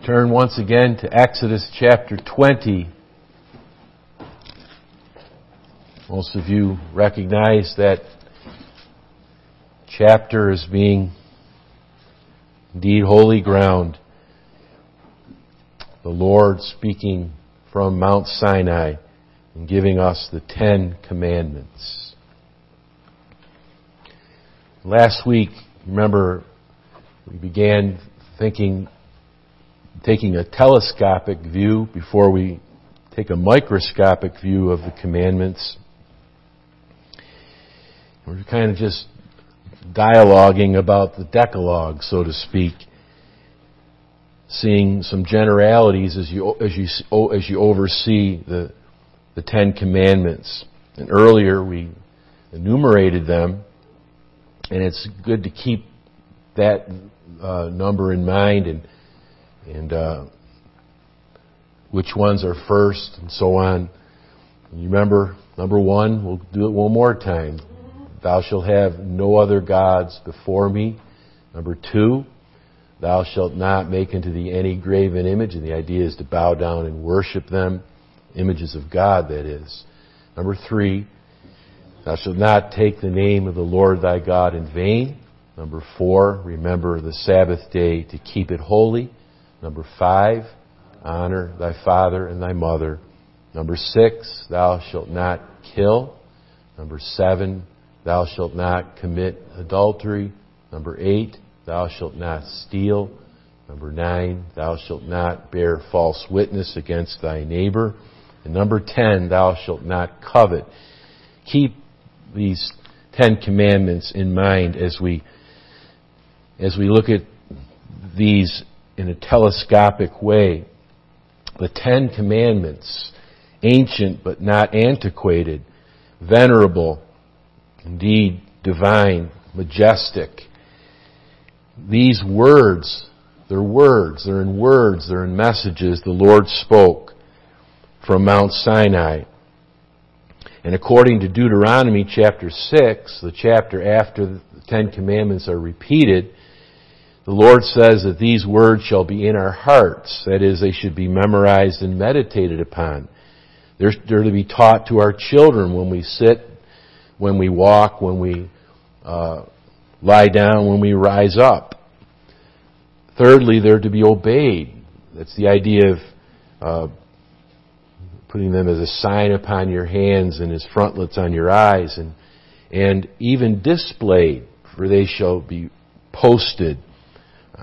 Turn once again to Exodus chapter 20. Most of you recognize that chapter as being indeed holy ground. The Lord speaking from Mount Sinai and giving us the Ten Commandments. Last week, remember, we began thinking, taking a telescopic view before we take a microscopic view of the commandments. We're kind of just dialoguing about the Decalogue, so to speak, seeing some generalities as you as you as you oversee the the Ten Commandments. And earlier we enumerated them, and it's good to keep that uh, number in mind and and uh, which ones are first and so on. You remember number one? We'll do it one more time. Thou shalt have no other gods before me. Number two, thou shalt not make unto thee any graven image, and the idea is to bow down and worship them, images of God, that is. Number three, thou shalt not take the name of the Lord thy God in vain. Number four, remember the Sabbath day to keep it holy. Number five, honor thy father and thy mother. Number six, thou shalt not kill. Number seven, thou shalt not commit adultery. Number eight, thou shalt not steal. Number nine, thou shalt not bear false witness against thy neighbor. And number ten, thou shalt not covet. Keep these Ten Commandments in mind as we as we look at these in a telescopic way. The Ten Commandments, ancient but not antiquated, venerable, indeed divine, majestic. These words, they're words, they're in words, they're in messages the Lord spoke from Mount Sinai. And according to Deuteronomy chapter 6, the chapter after the Ten Commandments are repeated, the Lord says that these words shall be in our hearts. That is, they should be memorized and meditated upon. They're, they're to be taught to our children when we sit, when we walk, when we uh, lie down, when we rise up. Thirdly, they're to be obeyed. That's the idea of uh, putting them as a sign upon your hands and as frontlets on your eyes, and and even displayed, for they shall be posted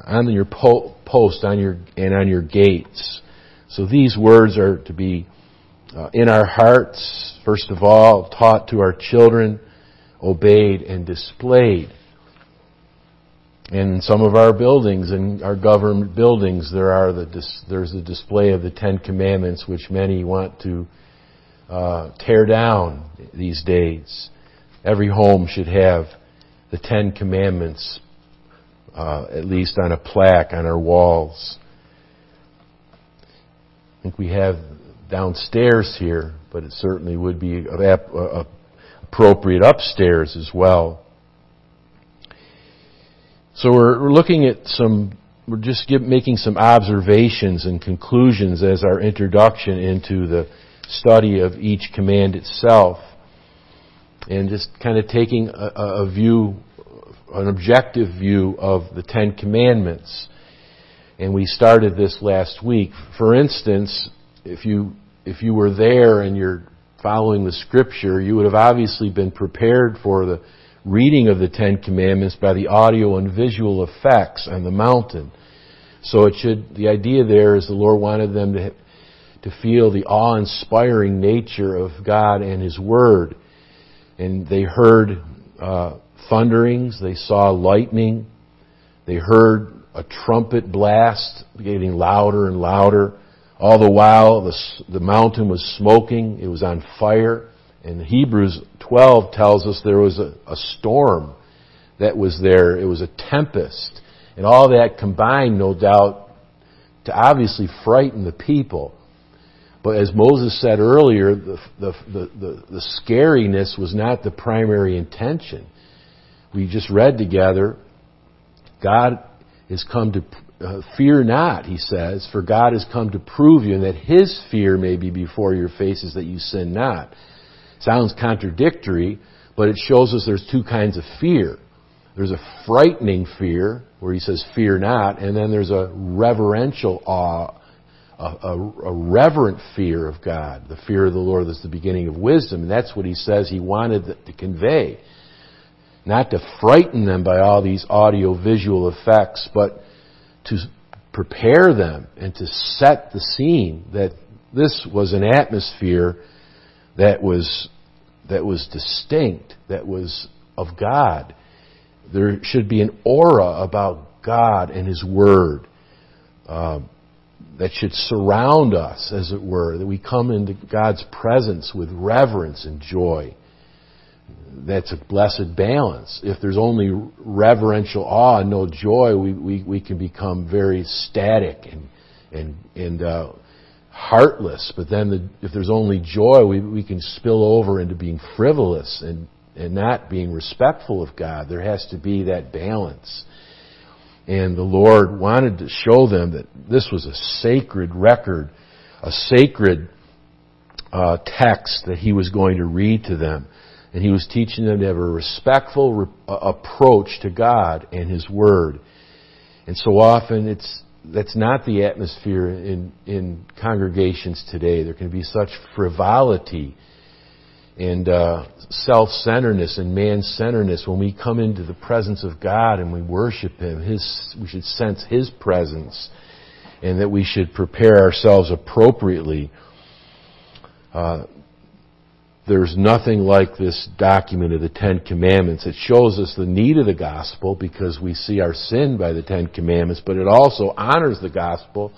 on your po- post on your and on your gates. So these words are to be uh, in our hearts, first of all, taught to our children, obeyed and displayed. In some of our buildings, in our government buildings, there are the dis- there's a display of the Ten Commandments, which many want to uh, tear down these days. Every home should have the Ten Commandments uh, at least on a plaque on our walls. I think we have downstairs here, but it certainly would be appropriate upstairs as well. So we're looking at some, we're just making some observations and conclusions as our introduction into the study of each command itself. And just kind of taking a, a view an objective view of the Ten Commandments. And we started this last week. For instance, if you, if you were there and you're following the scripture, you would have obviously been prepared for the reading of the Ten Commandments by the audio and visual effects on the mountain. So it should, the idea there is the Lord wanted them to, to feel the awe-inspiring nature of God and His Word. And they heard, uh, thunderings, they saw lightning, they heard a trumpet blast getting louder and louder. All the while, the, the mountain was smoking, it was on fire. And Hebrews 12 tells us there was a, a storm that was there. It was a tempest. And all that combined, no doubt, to obviously frighten the people. But as Moses said earlier, the, the, the, the, scariness was not the primary intention we just read together, God has come to uh, fear not, he says, for God has come to prove you, and that his fear may be before your faces, that you sin not. Sounds contradictory, but it shows us there's two kinds of fear. There's a frightening fear, where he says, fear not, and then there's a reverential awe, a, a, a reverent fear of God. The fear of the Lord that's the beginning of wisdom, and that's what he says he wanted to convey. Not to frighten them by all these audio visual effects, but to prepare them and to set the scene that this was an atmosphere that was that was distinct, that was of God. There should be an aura about God and His Word uh, that should surround us, as it were, that we come into God's presence with reverence and joy that's a blessed balance. If there's only reverential awe and no joy, we, we, we can become very static and, and, and uh, heartless. But then the, if there's only joy, we, we can spill over into being frivolous and, and not being respectful of God. There has to be that balance. And the Lord wanted to show them that this was a sacred record, a sacred uh, text that He was going to read to them and he was teaching them to have a respectful re- approach to God and His Word. And so often it's that's not the atmosphere in in congregations today. There can be such frivolity and uh, self-centeredness and man-centeredness when we come into the presence of God and we worship Him. His we should sense His presence, and that we should prepare ourselves appropriately. Uh, there's nothing like this document of the Ten Commandments. It shows us the need of the gospel because we see our sin by the Ten Commandments, but it also honors the gospel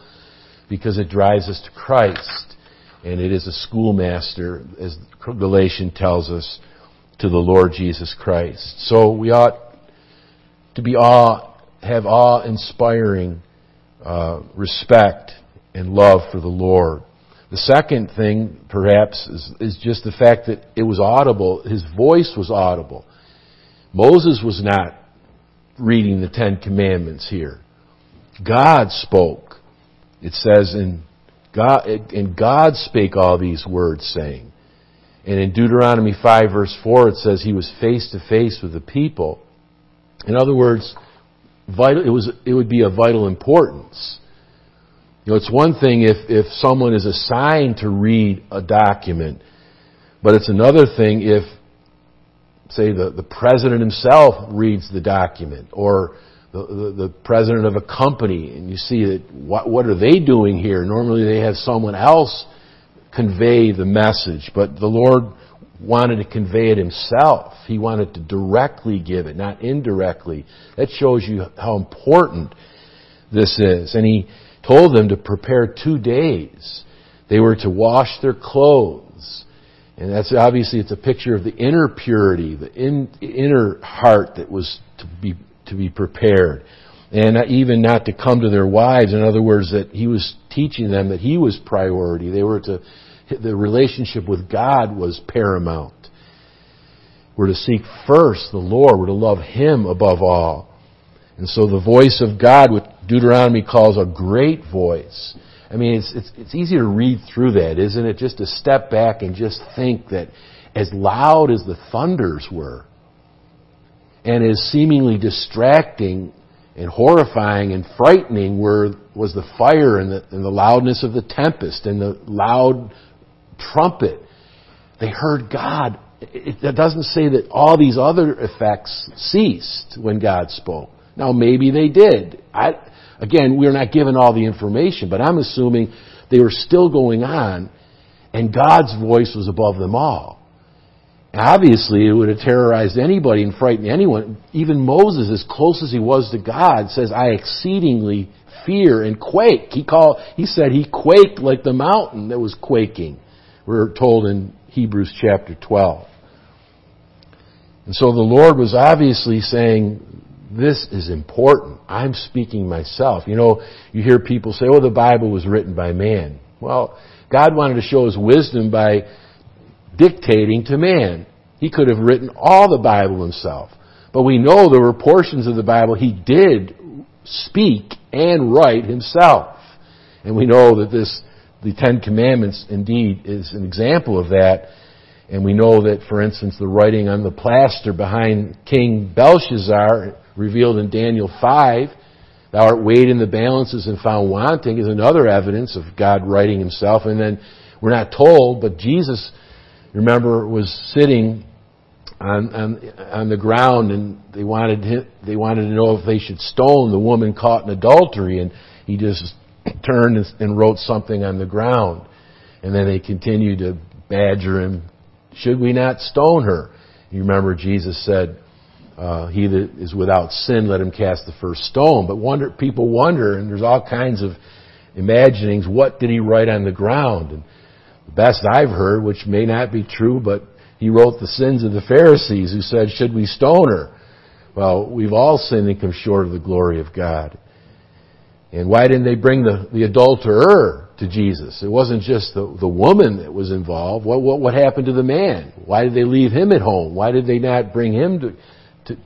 because it drives us to Christ. And it is a schoolmaster, as Galatian tells us, to the Lord Jesus Christ. So we ought to be awe, have awe-inspiring uh, respect and love for the Lord. The second thing, perhaps, is, is just the fact that it was audible. His voice was audible. Moses was not reading the Ten Commandments here. God spoke. It says, in God, and God spake all these words, saying. And in Deuteronomy 5 verse 4 it says he was face to face with the people. In other words, vital, it, was, it would be of vital importance you know, it's one thing if, if someone is assigned to read a document, but it's another thing if, say, the, the president himself reads the document, or the, the, the president of a company, and you see that what, what are they doing here? Normally they have someone else convey the message, but the Lord wanted to convey it himself. He wanted to directly give it, not indirectly. That shows you how important this is. And he, told them to prepare two days. They were to wash their clothes. And that's obviously, it's a picture of the inner purity, the in, inner heart that was to be, to be prepared. And even not to come to their wives. In other words, that he was teaching them that he was priority. They were to, the relationship with God was paramount. We're to seek first the Lord. We're to love Him above all. And so the voice of God, Deuteronomy calls a great voice. I mean, it's, it's, it's easy to read through that, isn't it? Just to step back and just think that as loud as the thunders were, and as seemingly distracting and horrifying and frightening were, was the fire and the, and the loudness of the tempest and the loud trumpet. They heard God. It, it doesn't say that all these other effects ceased when God spoke. Now, maybe they did. I, again, we're not given all the information, but I'm assuming they were still going on, and God's voice was above them all. Obviously, it would have terrorized anybody and frightened anyone. Even Moses, as close as he was to God, says, I exceedingly fear and quake. He called, he said he quaked like the mountain that was quaking. We're told in Hebrews chapter 12. And so the Lord was obviously saying, this is important. I'm speaking myself. You know, you hear people say, oh, the Bible was written by man. Well, God wanted to show his wisdom by dictating to man. He could have written all the Bible himself. But we know there were portions of the Bible he did speak and write himself. And we know that this, the Ten Commandments indeed is an example of that. And we know that, for instance, the writing on the plaster behind King Belshazzar, revealed in Daniel 5, thou art weighed in the balances and found wanting, is another evidence of God writing himself. And then we're not told, but Jesus, remember, was sitting on, on, on the ground and they wanted, him, they wanted to know if they should stone the woman caught in adultery. And he just turned and wrote something on the ground. And then they continued to badger him should we not stone her? You remember Jesus said, uh, he that is without sin, let him cast the first stone. But wonder, people wonder, and there's all kinds of imaginings, what did he write on the ground? And the best I've heard, which may not be true, but he wrote the sins of the Pharisees who said, should we stone her? Well, we've all sinned and come short of the glory of God. And why didn't they bring the, the adulterer to Jesus? It wasn't just the, the woman that was involved. What, what, what happened to the man? Why did they leave him at home? Why did they not bring him to,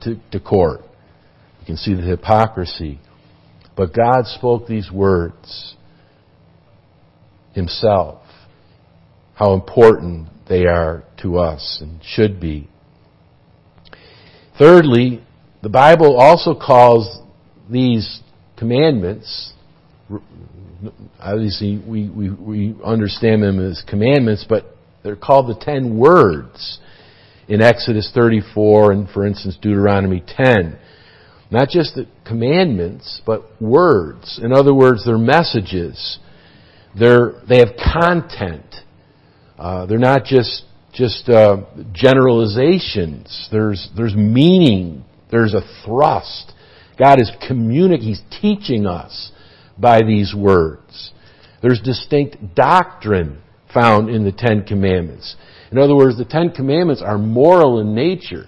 to, to, to court? You can see the hypocrisy. But God spoke these words himself. How important they are to us and should be. Thirdly, the Bible also calls these commandments, obviously we, we, we understand them as commandments, but they're called the ten words in Exodus 34 and, for instance, Deuteronomy 10. Not just the commandments, but words. In other words, they're messages. They're, they have content. Uh, they're not just just uh, generalizations. There's there's meaning. There's a thrust. God is communicating, He's teaching us by these words. There's distinct doctrine found in the Ten Commandments. In other words, the Ten Commandments are moral in nature.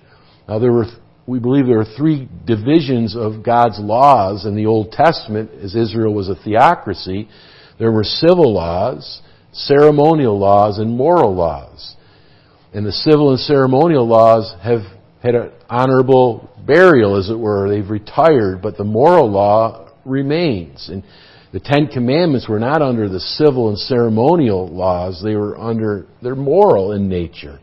Now, there were, we believe there are three divisions of God's laws in the Old Testament, as Israel was a theocracy. There were civil laws, ceremonial laws, and moral laws. And the civil and ceremonial laws have had an honorable burial, as it were. They've retired, but the moral law remains. And the Ten Commandments were not under the civil and ceremonial laws. They were under, they're moral in nature.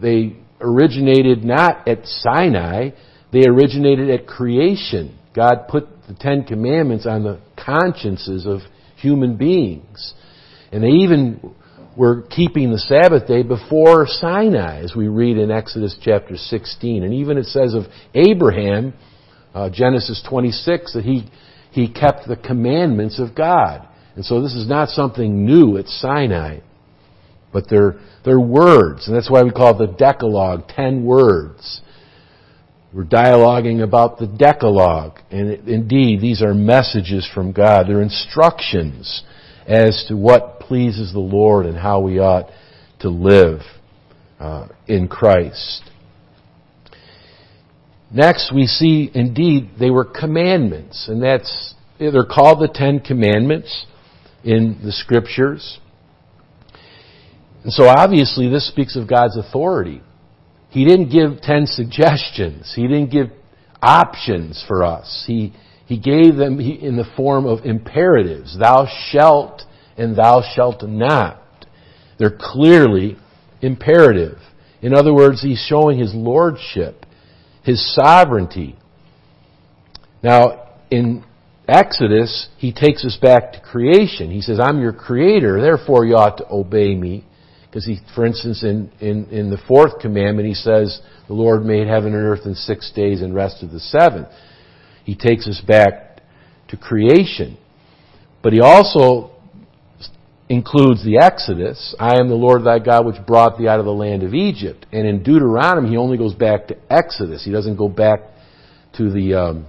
They originated not at Sinai, they originated at creation. God put the Ten Commandments on the consciences of human beings. And they even were keeping the Sabbath day before Sinai, as we read in Exodus chapter 16. And even it says of Abraham, uh, Genesis 26, that he, he kept the commandments of God. And so this is not something new at Sinai, but they're, they're words. And that's why we call it the Decalogue, ten words. We're dialoguing about the Decalogue. And indeed, these are messages from God. They're instructions as to what pleases the Lord and how we ought to live uh, in Christ. Next, we see indeed they were commandments, and that's they're called the Ten Commandments in the Scriptures. And so obviously this speaks of God's authority. He didn't give ten suggestions. He didn't give options for us. He, he gave them in the form of imperatives. Thou shalt and thou shalt not. They're clearly imperative. In other words, he's showing his lordship, his sovereignty. Now, in Exodus, he takes us back to creation. He says, I'm your creator, therefore you ought to obey me. Because he, for instance, in, in, in the fourth commandment, he says, the Lord made heaven and earth in six days and rested the seventh. He takes us back to creation. But he also includes the Exodus. I am the Lord thy God which brought thee out of the land of Egypt. And in Deuteronomy, he only goes back to Exodus. He doesn't go back to the, um,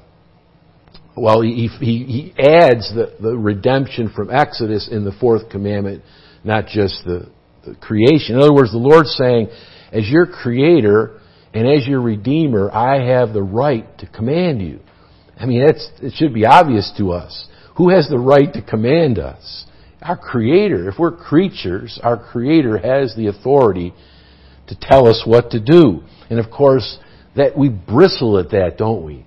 well, he, he, he adds the, the redemption from Exodus in the fourth commandment, not just the, the creation. In other words, the Lord's saying, as your creator and as your redeemer, I have the right to command you. I mean, that's, it should be obvious to us. Who has the right to command us? Our Creator, if we're creatures, our Creator has the authority to tell us what to do. And of course, that we bristle at that, don't we?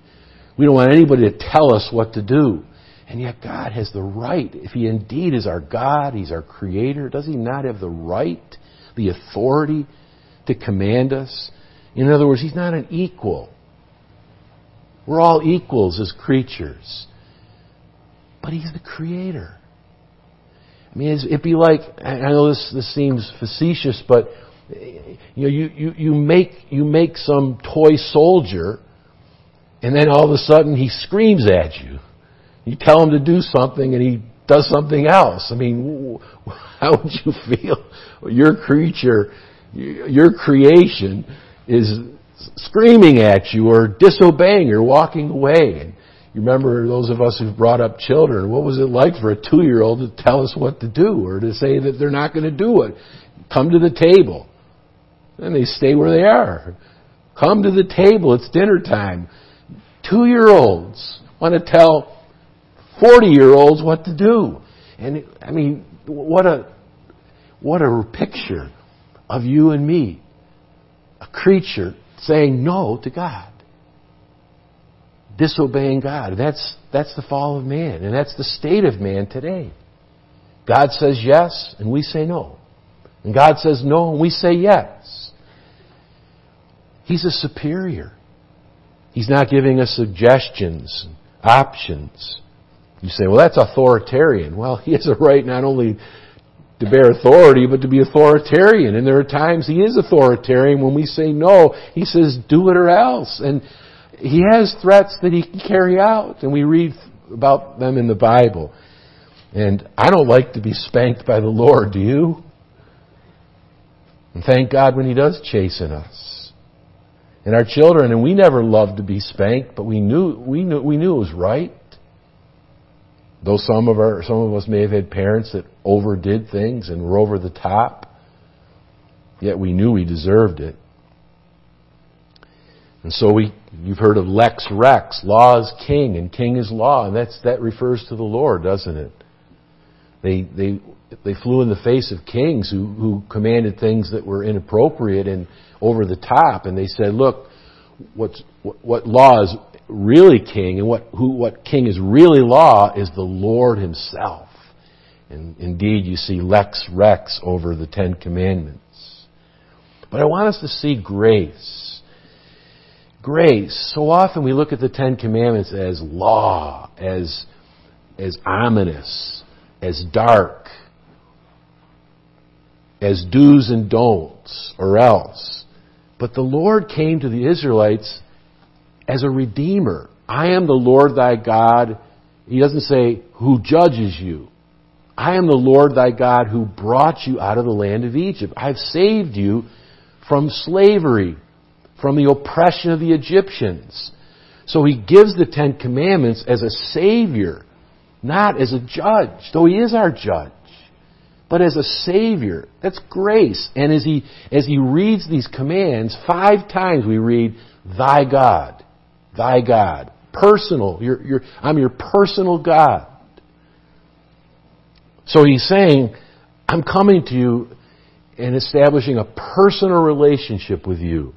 We don't want anybody to tell us what to do. And yet God has the right. If He indeed is our God, He's our Creator, does He not have the right, the authority to command us? In other words, He's not an equal. We're all equals as creatures. But He's the Creator. I mean, it'd be like, I know this, this seems facetious, but you know, you, you, you make, you make some toy soldier and then all of a sudden he screams at you. You tell him to do something and he does something else. I mean, how would you feel? Your creature, your creation is screaming at you or disobeying or walking away. You remember those of us who've brought up children, what was it like for a two-year-old to tell us what to do or to say that they're not going to do it? Come to the table. And they stay where they are. Come to the table, it's dinner time. Two-year-olds want to tell 40-year-olds what to do. And I mean, what a, what a picture of you and me. A creature saying no to God disobeying God. That's, that's the fall of man, and that's the state of man today. God says yes, and we say no. And God says no, and we say yes. He's a superior. He's not giving us suggestions, options. You say, well, that's authoritarian. Well, he has a right not only to bear authority, but to be authoritarian. And there are times he is authoritarian. When we say no, he says, do it or else. And he has threats that he can carry out, and we read about them in the Bible. And I don't like to be spanked by the Lord, do you? And thank God when He does chasten us. And our children, and we never loved to be spanked, but we knew, we knew, we knew it was right. Though some of our, some of us may have had parents that overdid things and were over the top, yet we knew we deserved it. And so we, you've heard of lex rex, law is king, and king is law, and that's, that refers to the Lord, doesn't it? They, they, they flew in the face of kings who, who commanded things that were inappropriate and over the top, and they said, look, what's, what, what law is really king and what, who, what king is really law is the Lord himself. And indeed, you see lex rex over the Ten Commandments. But I want us to see grace grace. So often we look at the Ten Commandments as law, as, as ominous, as dark, as do's and don'ts, or else. But the Lord came to the Israelites as a redeemer. I am the Lord thy God. He doesn't say, who judges you. I am the Lord thy God who brought you out of the land of Egypt. I've saved you from slavery from the oppression of the Egyptians. So he gives the Ten Commandments as a Savior, not as a judge, though he is our judge, but as a Savior. That's grace. And as he, as he reads these commands, five times we read, Thy God, Thy God. Personal. You're, you're, I'm your personal God. So he's saying, I'm coming to you and establishing a personal relationship with you.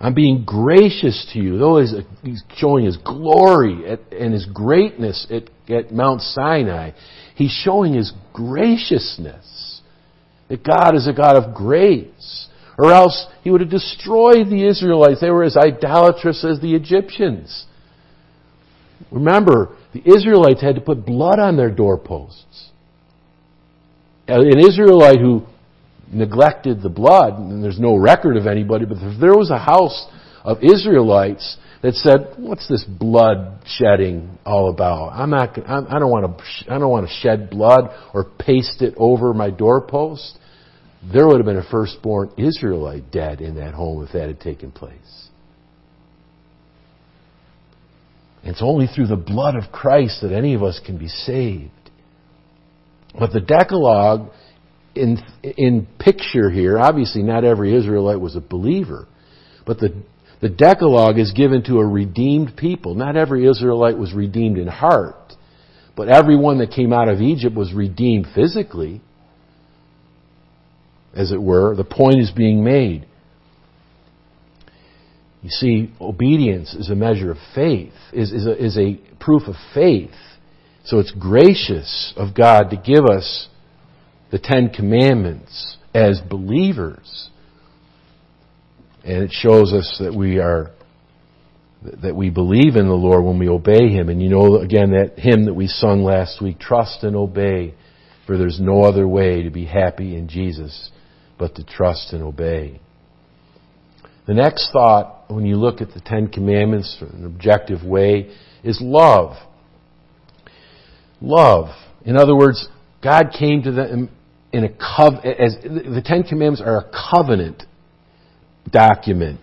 I'm being gracious to you. Though he's showing his glory at, and his greatness at, at Mount Sinai, he's showing his graciousness. That God is a God of grace. Or else he would have destroyed the Israelites. They were as idolatrous as the Egyptians. Remember, the Israelites had to put blood on their doorposts. An Israelite who neglected the blood, and there's no record of anybody, but if there was a house of Israelites that said, "What's this blood shedding all about? I'm not. I don't want to. I don't want to shed blood or paste it over my doorpost." There would have been a firstborn Israelite dead in that home if that had taken place. It's only through the blood of Christ that any of us can be saved. But the Decalogue in, in picture here, obviously not every Israelite was a believer, but the, the Decalogue is given to a redeemed people. Not every Israelite was redeemed in heart, but everyone that came out of Egypt was redeemed physically, as it were. The point is being made. You see, obedience is a measure of faith, is, is, a, is a proof of faith. So it's gracious of God to give us the Ten Commandments as believers. And it shows us that we are that we believe in the Lord when we obey Him. And you know, again, that hymn that we sung last week, trust and obey, for there's no other way to be happy in Jesus but to trust and obey. The next thought, when you look at the Ten Commandments in an objective way, is love. Love. In other words, God came to them in a cov- as the Ten Commandments are a covenant document.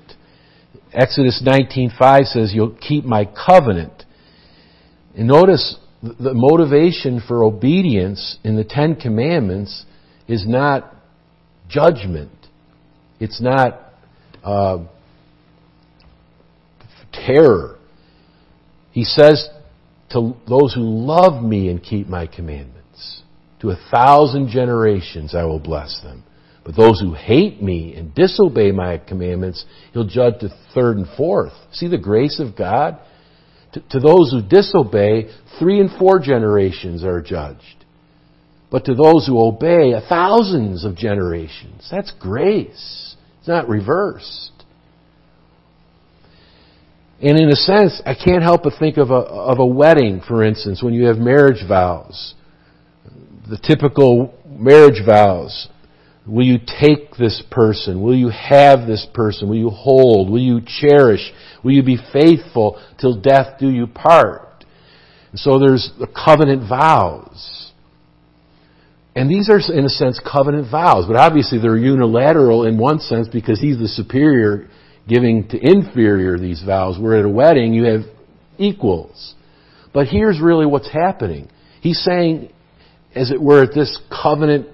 Exodus 19:5 says, "You'll keep my covenant." And notice the motivation for obedience in the Ten Commandments is not judgment. It's not uh, terror. He says to those who love me and keep my commandments, to a thousand generations I will bless them. But those who hate me and disobey my commandments, he'll judge to third and fourth. See the grace of God? To, to those who disobey, three and four generations are judged. But to those who obey, thousands of generations. That's grace. It's not reversed. And in a sense, I can't help but think of a, of a wedding, for instance, when you have marriage vows. The typical marriage vows. Will you take this person? Will you have this person? Will you hold? Will you cherish? Will you be faithful till death do you part? And so there's the covenant vows. And these are, in a sense, covenant vows, but obviously they're unilateral in one sense because he's the superior giving to inferior these vows. Where at a wedding you have equals. But here's really what's happening. He's saying, as it were, at this covenant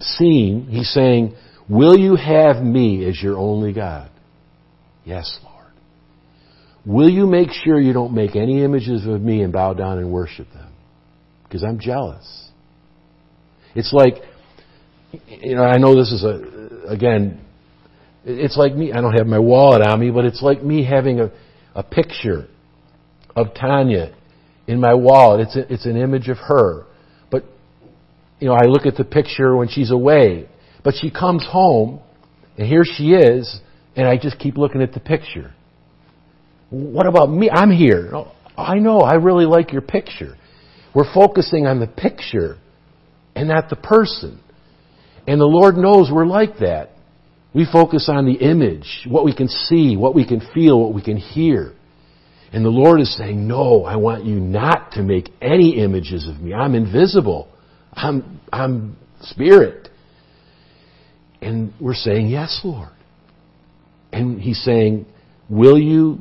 scene, he's saying, Will you have me as your only God? Yes, Lord. Will you make sure you don't make any images of me and bow down and worship them? Because I'm jealous. It's like, you know, I know this is a, again, it's like me, I don't have my wallet on me, but it's like me having a, a picture of Tanya in my wallet. It's, a, it's an image of her. But, you know, I look at the picture when she's away. But she comes home, and here she is, and I just keep looking at the picture. What about me? I'm here. Oh, I know, I really like your picture. We're focusing on the picture and not the person. And the Lord knows we're like that. We focus on the image, what we can see, what we can feel, what we can hear. And the Lord is saying, No, I want you not to make any images of me. I'm invisible. I'm, I'm spirit. And we're saying, Yes, Lord. And He's saying, Will you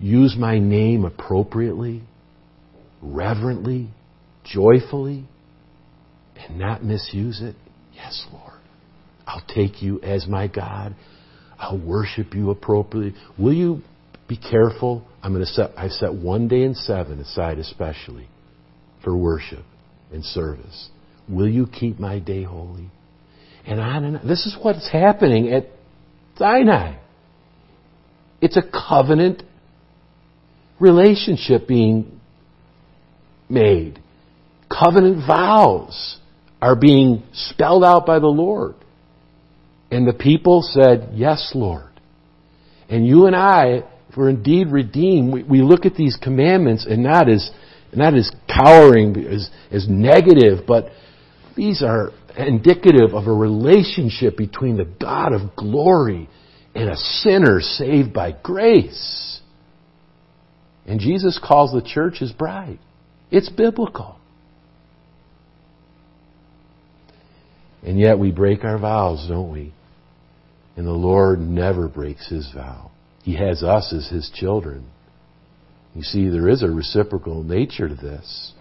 use my name appropriately, reverently, joyfully, and not misuse it? Yes, Lord. I'll take you as my God. I'll worship you appropriately. Will you be careful? I'm going to set, I've set one day in seven aside especially for worship and service. Will you keep my day holy? And on and on. This is what's happening at Sinai. It's a covenant relationship being made. Covenant vows are being spelled out by the Lord. And the people said, Yes, Lord. And you and I, we're indeed redeemed, we, we look at these commandments and not as, not as cowering, as, as negative, but these are indicative of a relationship between the God of glory and a sinner saved by grace. And Jesus calls the church his bride. It's biblical. And yet we break our vows, don't we? And the Lord never breaks his vow. He has us as his children. You see, there is a reciprocal nature to this.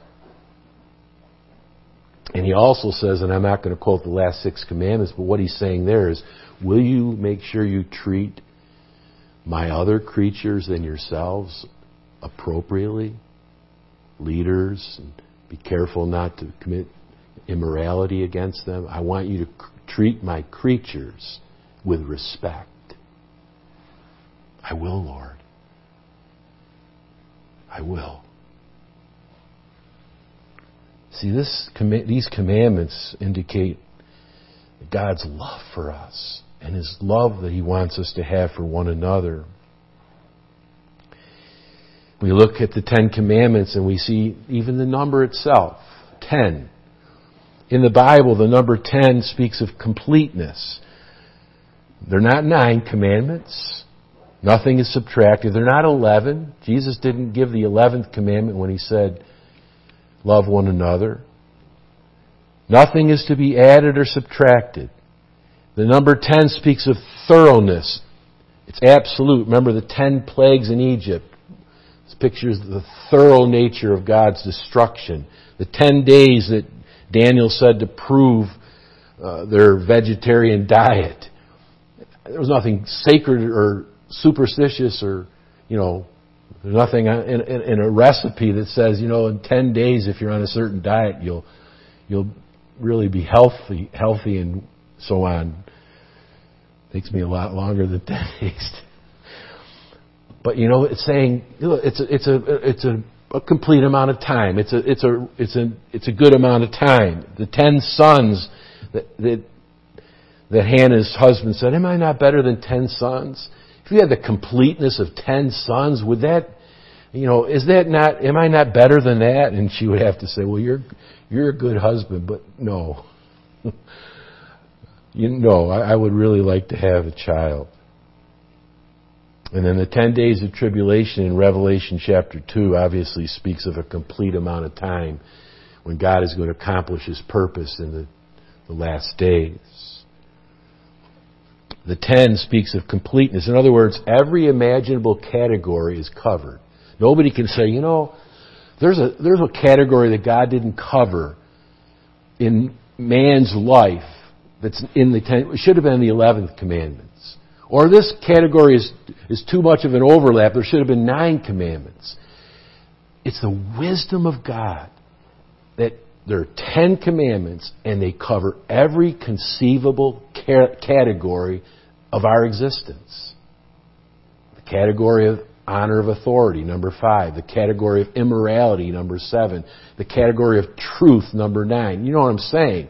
And he also says, and I'm not going to quote the last six commandments, but what he's saying there is, will you make sure you treat my other creatures than yourselves appropriately? Leaders, and be careful not to commit immorality against them. I want you to treat my creatures with respect. I will, Lord. I will. See, this, these commandments indicate God's love for us and His love that He wants us to have for one another. We look at the Ten Commandments and we see even the number itself, ten. In the Bible, the number ten speaks of completeness. They're not nine commandments. Nothing is subtracted. They're not eleven. Jesus didn't give the eleventh commandment when He said, love one another. Nothing is to be added or subtracted. The number 10 speaks of thoroughness. It's absolute. Remember the 10 plagues in Egypt. This pictures the thorough nature of God's destruction. The 10 days that Daniel said to prove uh, their vegetarian diet. There was nothing sacred or superstitious or, you know, there's nothing in, in, in, a recipe that says, you know, in 10 days if you're on a certain diet, you'll, you'll really be healthy, healthy and so on. Takes me a lot longer than 10 days. But you know, it's saying, you know, it's a, it's a, it's a, a complete amount of time. It's a, it's a, it's a, it's a good amount of time. The 10 sons that, that, that Hannah's husband said, am I not better than 10 sons? If you had the completeness of 10 sons, would that, you know, is that not, am I not better than that? And she would have to say, well, you're, you're a good husband, but no. you know, I, I would really like to have a child. And then the 10 days of tribulation in Revelation chapter 2 obviously speaks of a complete amount of time when God is going to accomplish His purpose in the, the last days. The 10 speaks of completeness. In other words, every imaginable category is covered. Nobody can say, you know, there's a, there's a category that God didn't cover in man's life that's in the 10, it should have been the 11th commandments. Or this category is, is too much of an overlap. There should have been nine commandments. It's the wisdom of God there are ten commandments and they cover every conceivable category of our existence. The category of honor of authority, number five. The category of immorality, number seven. The category of truth, number nine. You know what I'm saying?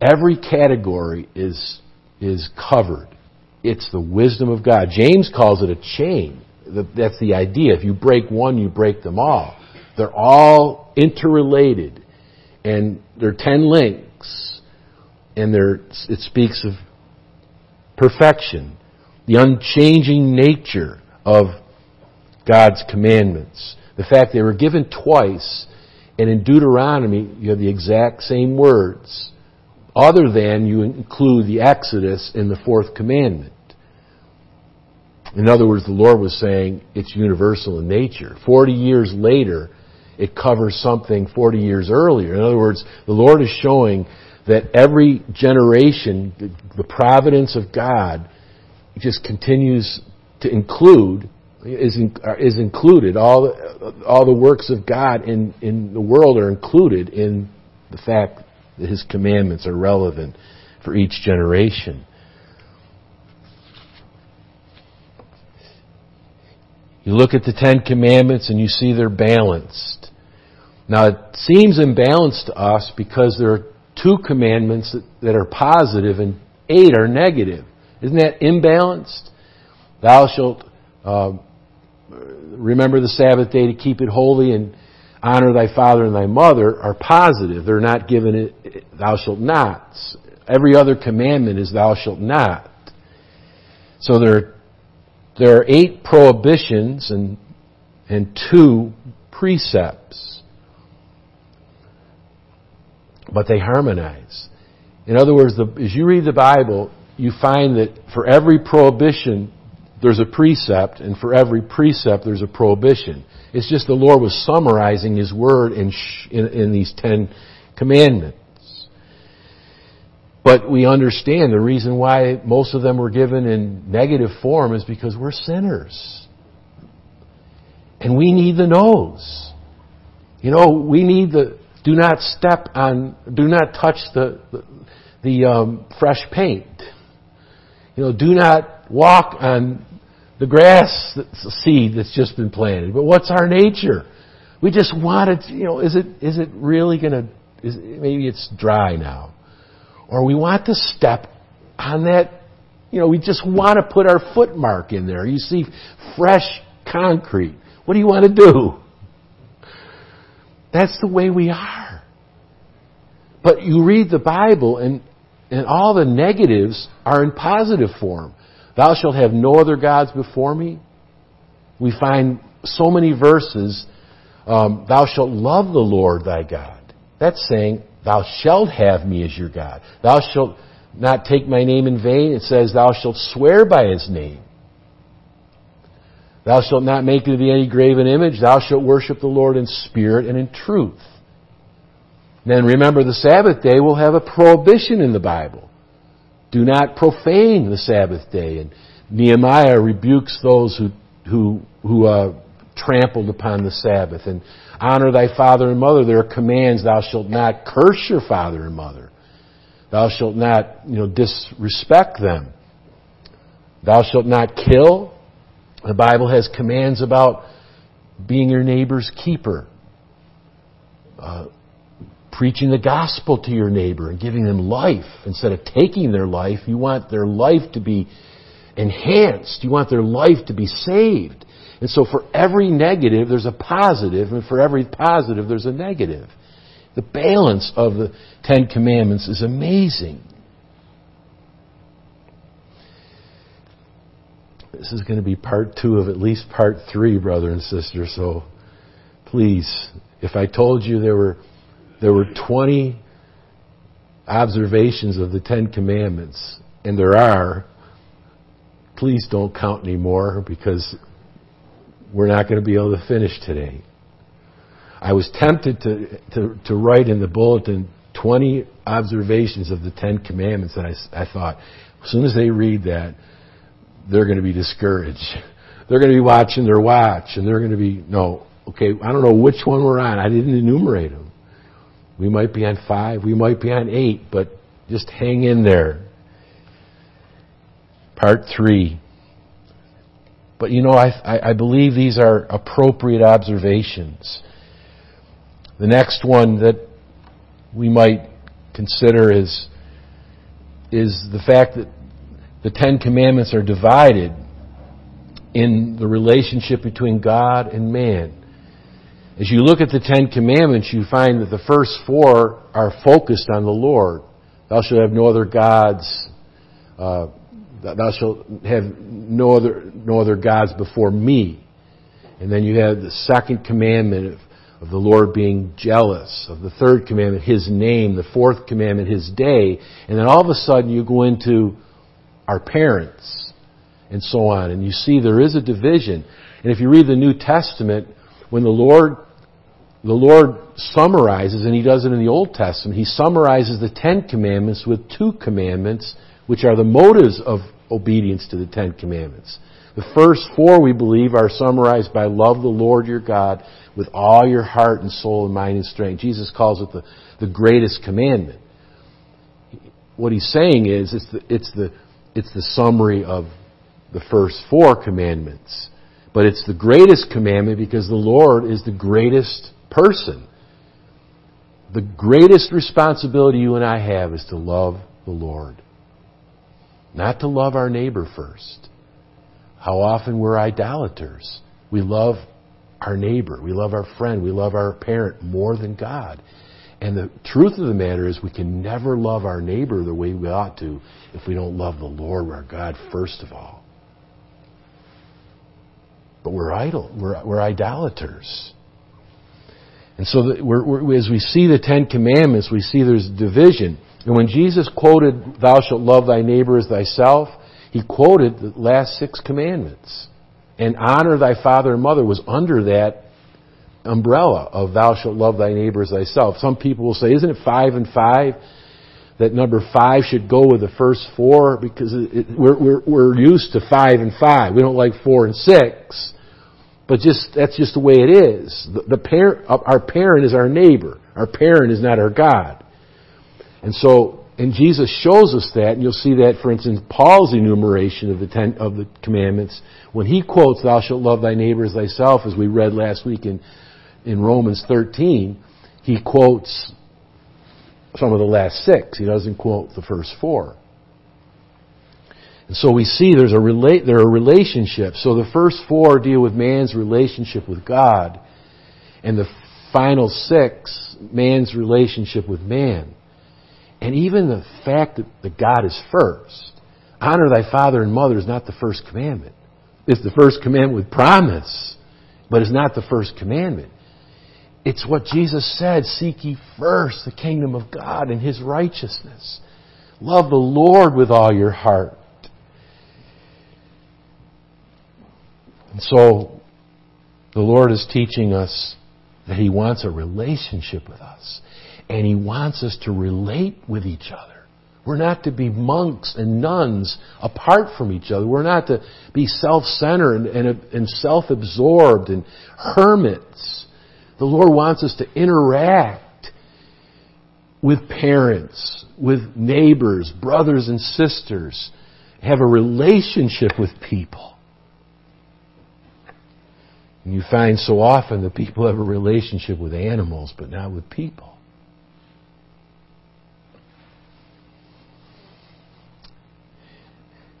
Every category is, is covered. It's the wisdom of God. James calls it a chain. That's the idea. If you break one, you break them all. They're all interrelated and there are ten links, and there it speaks of perfection, the unchanging nature of God's commandments, the fact they were given twice, and in Deuteronomy you have the exact same words, other than you include the Exodus in the fourth commandment. In other words, the Lord was saying it's universal in nature. Forty years later, it covers something 40 years earlier. In other words, the Lord is showing that every generation, the providence of God just continues to include, is, is included. All the, all the works of God in, in the world are included in the fact that His commandments are relevant for each generation. You look at the Ten Commandments and you see they're balanced. Now it seems imbalanced to us because there are two commandments that, are positive and eight are negative. Isn't that imbalanced? Thou shalt uh, remember the Sabbath day to keep it holy and honor thy father and thy mother are positive. They're not given it, thou shalt not. Every other commandment is thou shalt not. So there there are eight prohibitions and, and two precepts. But they harmonize. In other words, the, as you read the Bible, you find that for every prohibition, there's a precept, and for every precept, there's a prohibition. It's just the Lord was summarizing His Word in, in, in these Ten Commandments. But we understand the reason why most of them were given in negative form is because we're sinners. And we need the noes. You know, we need the, do not step on, do not touch the, the, the um, fresh paint. You know, do not walk on the grass The seed that's just been planted. But what's our nature? We just want to, you know, is it, is it really going to, maybe it's dry now. Or we want to step on that, you know, we just want to put our footmark in there. You see fresh concrete. What do you want to do? That's the way we are. But you read the Bible and, and all the negatives are in positive form. Thou shalt have no other gods before me. We find so many verses, um, thou shalt love the Lord thy God. That's saying, thou shalt have me as your God. Thou shalt not take my name in vain. It says, thou shalt swear by his name. Thou shalt not make thee any graven image. Thou shalt worship the Lord in spirit and in truth. Then remember the Sabbath day will have a prohibition in the Bible. Do not profane the Sabbath day. And Nehemiah rebukes those who, who, who uh, trampled upon the Sabbath. And honor thy father and mother. There are commands. Thou shalt not curse your father and mother. Thou shalt not, you know, disrespect them. Thou shalt not kill. The Bible has commands about being your neighbor's keeper. Uh, preaching the gospel to your neighbor and giving them life instead of taking their life. You want their life to be enhanced. You want their life to be saved. And so for every negative, there's a positive, and for every positive, there's a negative. The balance of the Ten Commandments is amazing. This is going to be part two of at least part three, brother and sister, so please, if I told you there were there were 20 observations of the Ten Commandments, and there are, please don't count anymore because we're not going to be able to finish today. I was tempted to, to, to write in the bulletin 20 observations of the Ten Commandments, and I, I thought, as soon as they read that, they're going to be discouraged. They're going to be watching their watch, and they're going to be, no, okay, I don't know which one we're on. I didn't enumerate them. We might be on five, we might be on eight, but just hang in there. Part three. But you know, I, I believe these are appropriate observations. The next one that we might consider is, is the fact that the Ten Commandments are divided in the relationship between God and man. As you look at the Ten Commandments, you find that the first four are focused on the Lord. Thou shalt have no other gods. Uh, thou shalt have no other no other gods before me. And then you have the second commandment of, of the Lord being jealous. Of the third commandment, His name. The fourth commandment, His day. And then all of a sudden you go into our parents and so on. And you see there is a division. And if you read the New Testament, when the Lord the Lord summarizes, and He does it in the Old Testament, He summarizes the Ten Commandments with two commandments, which are the motives of obedience to the Ten Commandments. The first four, we believe, are summarized by love the Lord your God with all your heart and soul and mind and strength. Jesus calls it the, the greatest commandment. What he's saying is it's the, it's, the, it's the summary of the first four commandments. But it's the greatest commandment because the Lord is the greatest person. The greatest responsibility you and I have is to love the Lord. Not to love our neighbor first. How often we're idolaters. We love our neighbor, we love our friend, we love our parent more than God. And the truth of the matter is, we can never love our neighbor the way we ought to if we don't love the Lord, our God, first of all. But we're idol, we're, we're idolaters. And so we're, we're, as we see the Ten Commandments, we see there's division. And when Jesus quoted, Thou shalt love thy neighbor as thyself, he quoted the last six commandments. And honor thy father and mother was under that umbrella of thou shalt love thy neighbor as thyself. Some people will say, isn't it five and five? That number five should go with the first four because it, we're, we're, we're used to five and five. We don't like four and six. But just that's just the way it is. The, the parent, uh, our parent is our neighbor. Our parent is not our God. And so, and Jesus shows us that, and you'll see that, for instance, Paul's enumeration of the ten of the commandments when he quotes "Thou shalt love thy neighbor as thyself," as we read last week in in Romans 13, he quotes some of the last six. He doesn't quote the first four. And so we see there's a relate, there are relationships. So the first four deal with man's relationship with God, and the final six, man's relationship with man. And even the fact that, that God is first, honor thy father and mother is not the first commandment. It's the first commandment with promise, but it's not the first commandment. It's what Jesus said, seek ye first the kingdom of God and His righteousness. Love the Lord with all your heart. And so, the Lord is teaching us that He wants a relationship with us. And He wants us to relate with each other. We're not to be monks and nuns apart from each other. We're not to be self-centered and, and, and self-absorbed and hermits. The Lord wants us to interact with parents, with neighbors, brothers and sisters, have a relationship with people. And you find so often that people have a relationship with animals, but not with people.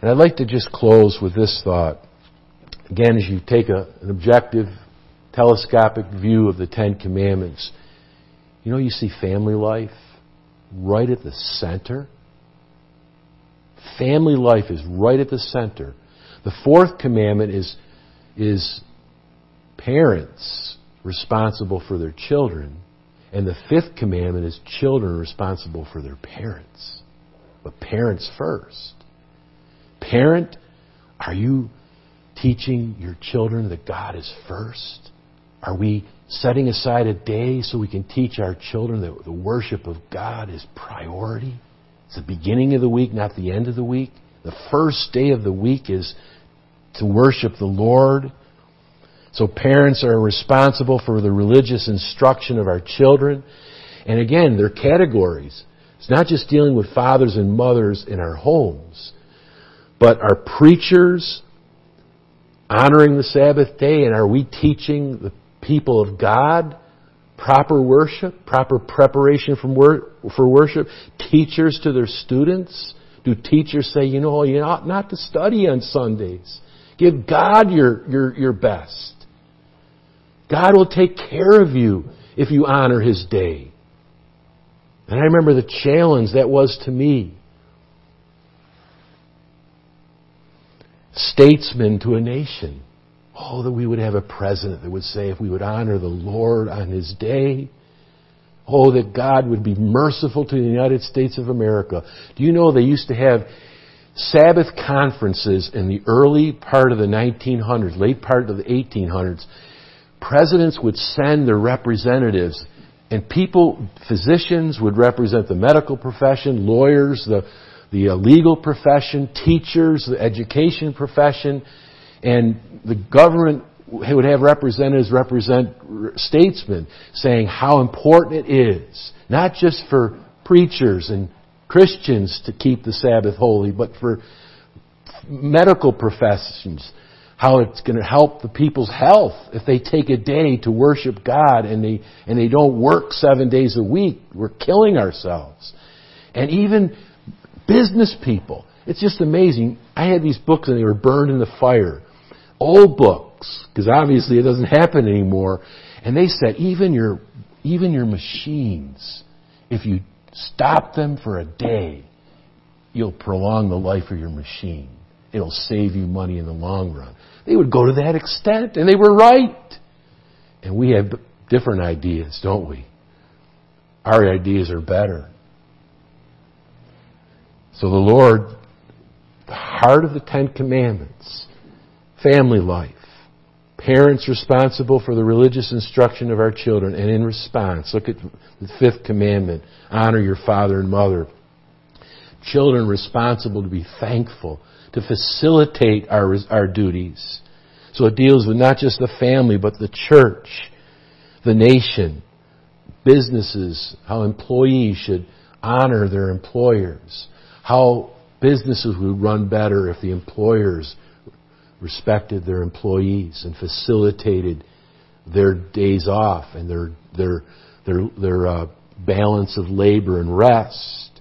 And I'd like to just close with this thought. Again, as you take a, an objective, telescopic view of the Ten Commandments, you know, you see family life right at the center. Family life is right at the center. The fourth commandment is, is parents responsible for their children. And the fifth commandment is children responsible for their parents. But parents first. Parent, are you teaching your children that God is first? Are we setting aside a day so we can teach our children that the worship of God is priority? It's the beginning of the week, not the end of the week. The first day of the week is to worship the Lord. So parents are responsible for the religious instruction of our children. And again, they're categories. It's not just dealing with fathers and mothers in our homes. But our preachers honoring the Sabbath day and are we teaching the people of God proper worship, proper preparation for worship? Teachers to their students? Do teachers say, you know, you ought not to study on Sundays? Give God your, your, your best. God will take care of you if you honor His day. And I remember the challenge that was to me. statesman to a nation. Oh, that we would have a president that would say if we would honor the Lord on His day, oh, that God would be merciful to the United States of America. Do you know they used to have Sabbath conferences in the early part of the 1900s, late part of the 1800s? Presidents would send their representatives and people, physicians would represent the medical profession, lawyers, the the uh, legal profession, teachers, the education profession, and the government would have representatives represent statesmen saying how important it is, not just for preachers and Christians to keep the Sabbath holy, but for medical professions, how it's going to help the people's health if they take a day to worship God and they, and they don't work seven days a week. We're killing ourselves. And even business people. It's just amazing. I had these books and they were burned in the fire. Old books, because obviously it doesn't happen anymore. And they said, even your, even your machines, if you stop them for a day, you'll prolong the life of your machine. It'll save you money in the long run. They would go to that extent, and they were right. And we have different ideas, don't we? Our ideas are better. So the Lord, the heart of the Ten Commandments, family life, parents responsible for the religious instruction of our children, and in response, look at the fifth commandment, honor your father and mother. Children responsible to be thankful, to facilitate our, our duties. So it deals with not just the family, but the church, the nation, businesses, how employees should honor their employers how businesses would run better if the employers respected their employees and facilitated their days off and their their their their uh, balance of labor and rest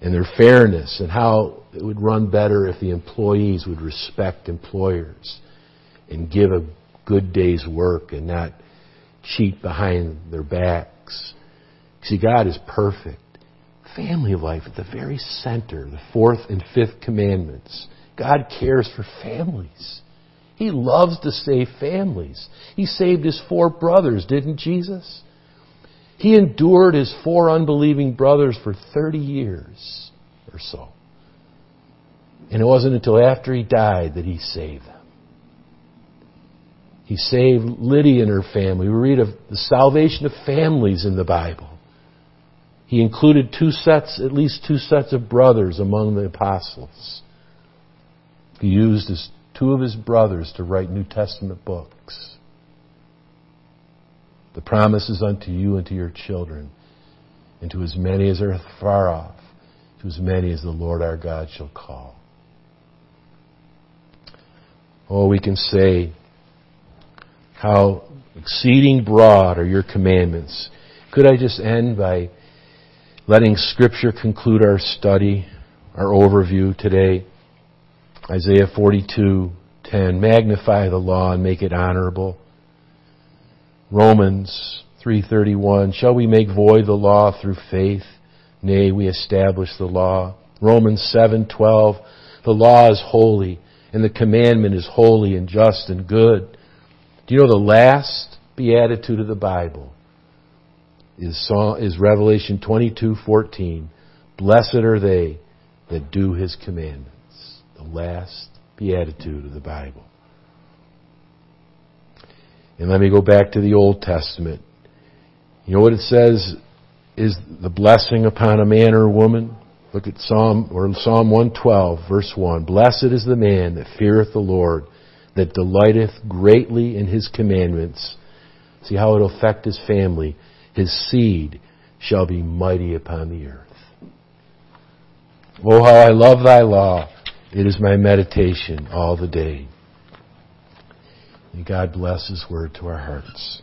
and their fairness and how it would run better if the employees would respect employers and give a good day's work and not cheat behind their backs. See, God is perfect. Family life at the very center, the fourth and fifth commandments. God cares for families. He loves to save families. He saved his four brothers, didn't Jesus? He endured his four unbelieving brothers for 30 years or so. And it wasn't until after he died that he saved them. He saved Lydia and her family. We read of the salvation of families in the Bible. He included two sets, at least two sets of brothers among the apostles. He used his, two of his brothers to write New Testament books. The promise is unto you and to your children, and to as many as are far off, to as many as the Lord our God shall call. Oh, we can say, how exceeding broad are your commandments. Could I just end by letting Scripture conclude our study, our overview today? Isaiah 42:10 Magnify the law and make it honorable. Romans 3:31 Shall we make void the law through faith? Nay, we establish the law. Romans 7:12 The law is holy and the commandment is holy and just and good. Do you know the last beatitude of the Bible is, Revelation 22:14. Blessed are they that do his commandments. Last beatitude of the Bible. And let me go back to the Old Testament. You know what it says is the blessing upon a man or a woman? Look at Psalm or Psalm 112 verse 1. Blessed is the man that feareth the Lord that delighteth greatly in his commandments. See how it'll affect his family. His seed shall be mighty upon the earth. Oh, how I love thy law. It is my meditation all the day. May God bless his word to our hearts.